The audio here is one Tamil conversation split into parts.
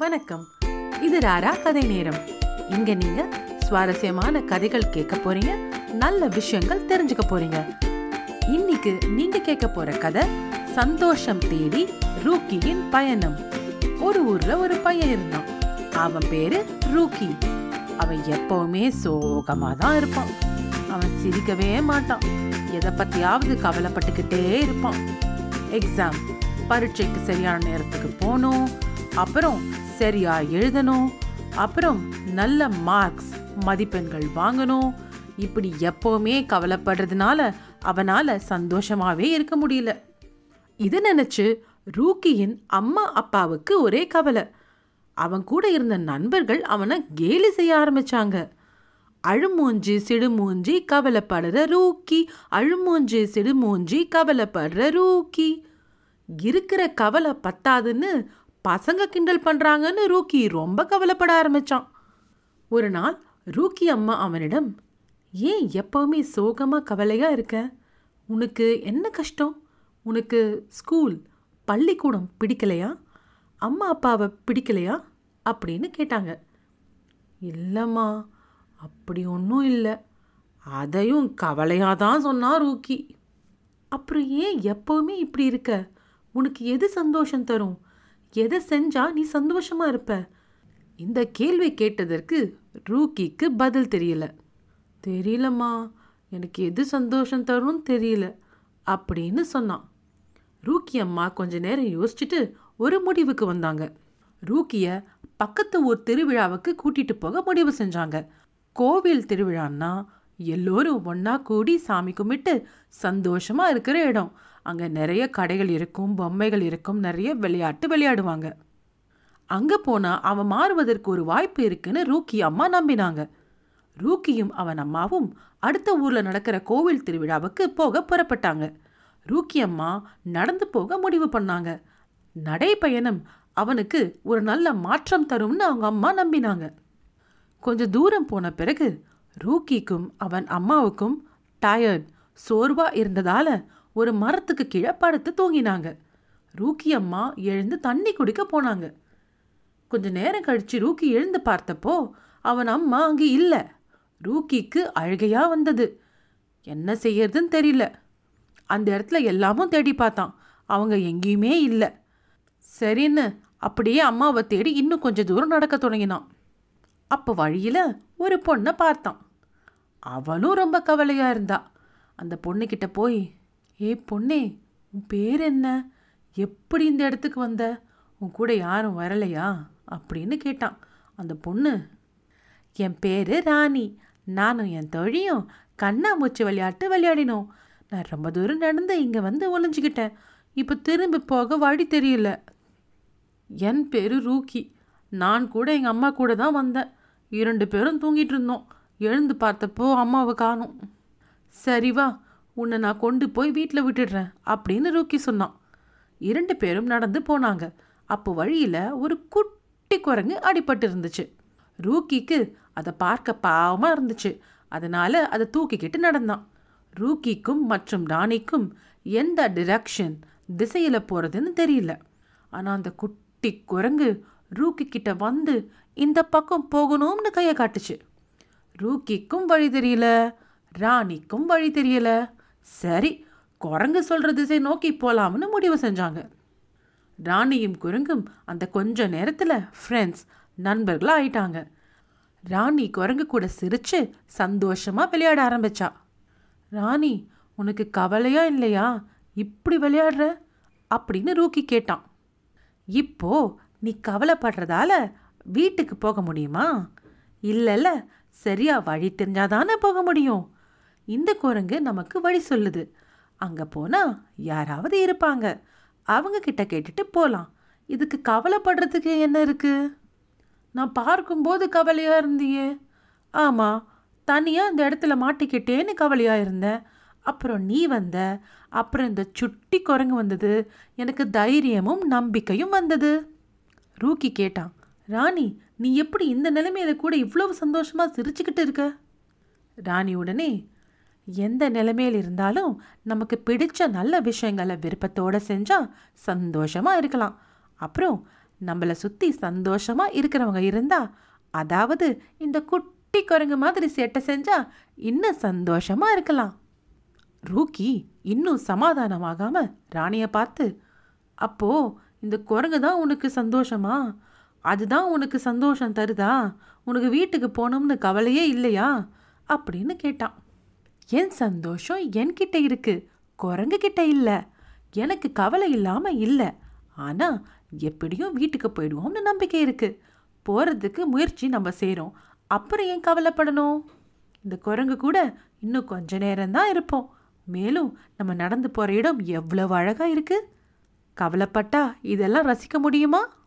வணக்கம். இது ராரா கதை நேரம். இங்க நீங்க சுவாரஸ்யமான கதைகள் கேட்க போறீங்க நல்ல விஷயங்கள் தெரிஞ்சுக்க போறீங்க. இன்னைக்கு நீங்க கேட்க போற கதை சந்தோஷம் தேடி ரூக்கியின் பயணம். ஒரு ஊர்ல ஒரு பையன் இருந்தான். அவன் பேரு ரூக்கி. அவன் எப்பவுமே சோகமா தான் இருப்பான். அவன் சிரிக்கவே மாட்டான். எதை பத்தியாவது கவலைப்பட்டுக்கிட்டே இருப்பான். எக்ஸாம் பரீட்சைக்கு சரியான நேரத்துக்கு போகணும். அப்புறம் சரியா எழுதணும். அப்புறம் நல்ல மார்க்ஸ் மதிப்பெண்கள் வாங்கணும். இப்படி எப்போவுமே கவலைப்படுறதுனால அவனால் சந்தோஷமாகவே இருக்க முடியல. இதை நினச்சி ரூக்கியின் அம்மா அப்பாவுக்கு ஒரே கவலை. அவன் கூட இருந்த நண்பர்கள் அவனை கேலி செய்ய ஆரம்பிச்சாங்க. அழுமூஞ்சி சிடுமூஞ்சி கவலைப்படுற ரூக்கி அழுமூஞ்சி சிடுமூஞ்சி கவலைப்படுற ரூக்கி. இருக்கிற கவலை பத்தாதுன்னு பசங்க கிண்டல் பண்ணுறாங்கன்னு ரூக்கி ரொம்ப கவலைப்பட ஆரம்பிச்சான். ஒரு நாள் ரூக்கி அம்மா அவனிடம் ஏன் எப்பவுமே சோகமாக கவலையாக இருக்க? உனக்கு என்ன கஷ்டம்? உனக்கு ஸ்கூல் பள்ளிக்கூடம் பிடிக்கலையா? அம்மா அப்பாவை பிடிக்கலையா? அப்படின்னு கேட்டாங்க. இல்லைம்மா அப்படி ஒன்றும் இல்லை. அதையும் கவலையாக தான் சொன்னான் ரூக்கி. அப்புறம் ஏன் எப்பவுமே இப்படி இருக்க? உனக்கு எது சந்தோஷம் தரும்? எதை செஞ்சா நீ சந்தோஷமா இருப்ப? இந்த கேள்வி கேட்டதற்கு ரூக்கிக்கு பதில் தெரியல. தெரியலம்மா எனக்கு எது சந்தோஷம் தரும்னு தெரியல அப்படின்னு சொன்னான். ரூக்கி அம்மா கொஞ்ச நேரம் யோசிச்சுட்டு ஒரு முடிவுக்கு வந்தாங்க. ரூக்கிய பக்கத்து ஊர் திருவிழாவுக்கு கூட்டிட்டு போக முடிவு செஞ்சாங்க. கோவில் திருவிழான்னா எல்லோரும் ஒன்றா கூடி சாமி கும்பிட்டு சந்தோஷமாக இருக்கிற இடம். அங்கே நிறைய கடைகள் இருக்கும் பொம்மைகள் இருக்கும் நிறைய விளையாட்டு விளையாடுவாங்க. அங்கே போனால் அவன் மாறுவதற்கு ஒரு வாய்ப்பு இருக்குன்னு ரூக்கி அம்மா நம்பினாங்க. ரூக்கியும் அவன் அம்மாவும் அடுத்த ஊரில் நடக்கிற கோவில் திருவிழாவுக்கு போக புறப்பட்டாங்க. ரூக்கி அம்மா நடந்து போக முடிவு பண்ணாங்க. நடைப்பயணம் அவனுக்கு ஒரு நல்ல மாற்றம் தரும்னு அவங்க அம்மா நம்பினாங்க. கொஞ்சம் தூரம் போன பிறகு ரூக்கிக்கும் அவன் அம்மாவுக்கும் டயர்ட் சோர்வா இருந்ததால ஒரு மரத்துக்கு கீழே படுத்து தூங்கினாங்க. ரூக்கி அம்மா எழுந்து தண்ணி குடிக்க போனாங்க. கொஞ்ச நேரம் கழிச்சு ரூக்கி எழுந்து பார்த்தப்போ அவன் அம்மா அங்கே இல்லை. ரூக்கிக்கு அழுகையா வந்தது. என்ன செய்யறதுன்னு தெரியல. அந்த இடத்துல எல்லாமும் தேடி பார்த்தான். அவங்க எங்கேயுமே இல்லை. சரின்னு அப்படியே அம்மாவை தேடி இன்னும் கொஞ்சம் தூரம் நடக்க தொடங்கினான். அப்போ வழியில் ஒரு பொண்ணை பார்த்தான். அவளும் ரொம்ப கவலையாக இருந்தா. அந்த பொண்ணுக்கிட்ட போய் ஏ பொண்ணே உன் பேர் என்ன? எப்படி இந்த இடத்துக்கு வந்த? உன் கூட யாரும் வரலையா? அப்படின்னு கேட்டான். அந்த பொண்ணு என் பேரு ராணி. நானும் என் தொழியும் கண்ணாமூச்சி விளையாட்டு விளையாடினோம். நான் ரொம்ப தூரம் நடந்து இங்கே வந்து ஒளிஞ்சுக்கிட்டேன். இப்போ திரும்பி போக வழி தெரியல. என் பேரு ரூக்கி நான் கூட எங்கள் அம்மா கூட தான் வந்தேன். இரண்டு பேரும் தூங்கிட்டு இருந்தோம். எழுந்து பார்த்தப்போ அம்மாவை காணோம். சரி வா உன்னை நான் கொண்டு போய் வீட்டில் விட்டுடுறேன் அப்படின்னு ரூக்கி சொன்னான். இரண்டு பேரும் நடந்து போனாங்க. அப்போ வழியில் ஒரு குட்டி குரங்கு அடிபட்டு இருந்துச்சு ரூக்கிக்கு அதை பார்க்க பாவமாக இருந்துச்சு. அதனால் அதை தூக்கிக்கிட்டு நடந்தான். ரூக்கிக்கும் மற்றும் ராணிக்கும் எந்த டிரெக்ஷன் திசையில் போகிறதுன்னு தெரியல. ஆனால் அந்த குட்டி குரங்கு ரூக்கி கிட்ட வந்து இந்த பக்கம் போகணும்னு கையை காட்டுச்சு. ரூக்கிக்கும் வழி தெரியல ராணிக்கும் வழி தெரியல. சரி குரங்கு சொல்ற திசை நோக்கி போலாம்னு முடிவு செஞ்சாங்க. ராணியும் குரங்கும் அந்த கொஞ்ச நேரத்தில் ஃப்ரெண்ட்ஸ் நண்பர்களாக ஆயிட்டாங்க. ராணி குரங்கு கூட சிரிச்சு சந்தோஷமாக விளையாட ஆரம்பிச்சா. ராணி உனக்கு கவலையா இல்லையா? இப்படி விளையாடுற? அப்படின்னு ரூக்கி கேட்டான். இப்போ நீ கவலைப்படுறதால வீட்டுக்கு போக முடியுமா? இல்லைல்ல சரியா வழி தெரிஞ்சாதானே போக முடியும். இந்த குரங்கு நமக்கு வழி சொல்லுது. அங்கே போனால் யாராவது இருப்பாங்க. அவங்க கிட்ட கேட்டுட்டு போகலாம் இதுக்கு கவலைப்படுறதுக்கு என்ன இருக்கு? நான் பார்க்கும்போது கவலையாக இருந்தியே. ஆமாம் தனியாக இந்த இடத்துல மாட்டிக்கிட்டேன்னு கவலையாக இருந்தேன். அப்புறம் நீ வந்த அப்புறம் இந்த சுட்டி குரங்கு வந்தது. எனக்கு தைரியமும் நம்பிக்கையும் வந்தது. ரூக்கி கேட்டான் ராணி நீ எப்படி இந்த நிலைமையில கூட இவ்வளவு சந்தோஷமாக சிரிச்சுக்கிட்டு இருக்க? ராணி உடனே எந்த நிலைமையில் இருந்தாலும் நமக்கு பிடிச்ச நல்ல விஷயங்களை விருப்பத்தோடு செஞ்சால் சந்தோஷமாக இருக்கலாம். அப்புறம் நம்மளை சுற்றி சந்தோஷமாக இருக்கிறவங்க இருந்தால் அதாவது இந்த குட்டி குரங்கு மாதிரி சேட்டை செஞ்சால் இன்னும் சந்தோஷமாக இருக்கலாம். ரூக்கி இன்னும் சமாதானமாகாமல் ராணியை பார்த்து அப்போது இந்த குரங்கு தான் உனக்கு சந்தோஷமா? அதுதான் உனக்கு சந்தோஷம் தருதா? உனக்கு வீட்டுக்கு போகணும்னு கவலையே இல்லையா? அப்படின்னு கேட்டான். என் சந்தோஷம் என்கிட்ட இருக்கு. குரங்கு கிட்ட இல்லை. எனக்கு கவலை இல்லாமல் இல்லை. ஆனால் எப்படியும் வீட்டுக்கு போயிடுவோம்னு நம்பிக்கை இருக்கு. போகிறதுக்கு முயற்சி நம்ம செய்கிறோம் அப்புறம் ஏன் கவலைப்படணும்? இந்த குரங்கு கூட இன்னும் கொஞ்ச நேரம்தான் இருப்போம். மேலும் நம்ம நடந்து போகிற இடம் எவ்வளவு அழகாக இருக்குது கவலைப்பட்டா இதெல்லாம் ரசிக்க முடியுமா?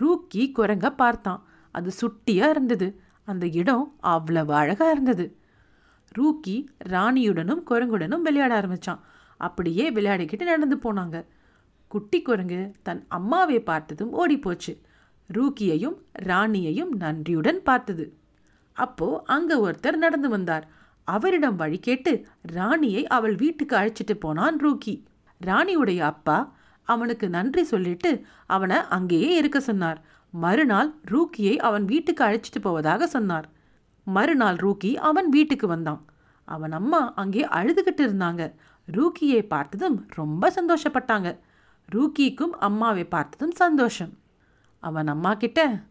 ரூக்கி குரங்க பார்த்தான். அது சுட்டியா இருந்தது. அந்த இடம் அவ்வளவு அழகா இருந்தது. ரூக்கி ராணியுடனும் குரங்குடனும் விளையாட ஆரம்பிச்சான். அப்படியே விளையாடிக்கிட்டு நடந்து போனாங்க. குட்டி குரங்கு தன் அம்மாவை பார்த்ததும் ஓடிப்போச்சு. ரூக்கியையும் ராணியையும் நன்றியுடன் பார்த்தது. அப்போ அங்க ஒருத்தர் நடந்து வந்தார். அவரிடம் வழி கேட்டு ராணியை அவள் வீட்டுக்கு அழைச்சிட்டு போனான் ரூக்கி. ராணியுடைய அப்பா அவனுக்கு நன்றி சொல்லிட்டு அவனை அங்கேயே இருக்க சொன்னார். மறுநாள் ரூக்கியை அவன் வீட்டுக்கு அழைச்சிட்டு போவதாக சொன்னார். மறுநாள் ரூக்கி அவன் வீட்டுக்கு வந்தான். அவன் அம்மா அங்கே அழுதுகிட்டு இருந்தாங்க. ரூக்கியை பார்த்ததும் ரொம்ப சந்தோஷப்பட்டாங்க. ரூக்கிக்கும் அம்மாவை பார்த்ததும் சந்தோஷம். அவன் அம்மா கிட்ட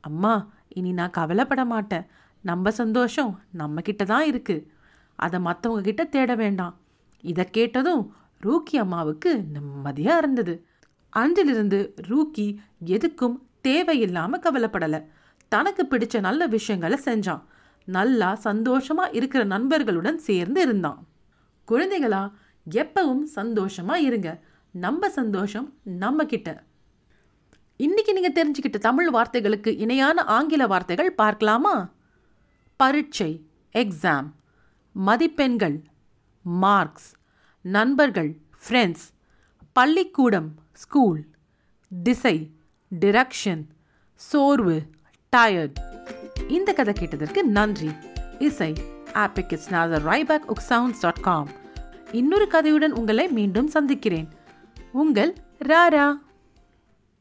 அம்மா இனி நான் கவலைப்பட மாட்டேன். நம்ம சந்தோஷம் நம்ம கிட்ட தான் இருக்கு. அதை மற்றவங்க கிட்ட தேட வேண்டாம். இதை கேட்டதும் ரூக்கி அம்மாவுக்கு நிம்மதியாக இருந்தது. அன்றிலிருந்து ரூக்கி எதுக்கும் தேவையில்லாமல் கவலைப்படலை. தனக்கு பிடிச்ச நல்ல விஷயங்களை செஞ்சான். நல்லா சந்தோஷமாக இருக்கிற நண்பர்களுடன் சேர்ந்து இருந்தான். குழந்தைகளா எப்பவும் சந்தோஷமாக இருங்க. நம்ம சந்தோஷம் நம்ம கிட்ட இன்னைக்கு நீங்கள் தெரிஞ்சுக்கிட்ட தமிழ் வார்த்தைகளுக்கு இணையான ஆங்கில வார்த்தைகள் பார்க்கலாமா? பரீட்சை எக்ஸாம் மதிப்பெண்கள் மார்க்ஸ் நண்பர்கள் ஃப்ரெண்ட்ஸ் பள்ளிக்கூடம் ஸ்கூல் திசை டிரெக்ஷன் சோர்வு டயர்ட் இந்த கதை கேட்டதற்கு நன்றி. இசை ஆப்பிக்கிட்ஸ் நாதர் ரைபேக் உக்சவுண்ட்ஸ் டாட் காம் இன்னொரு கதையுடன் உங்களை மீண்டும் சந்திக்கிறேன். உங்கள் ராரா.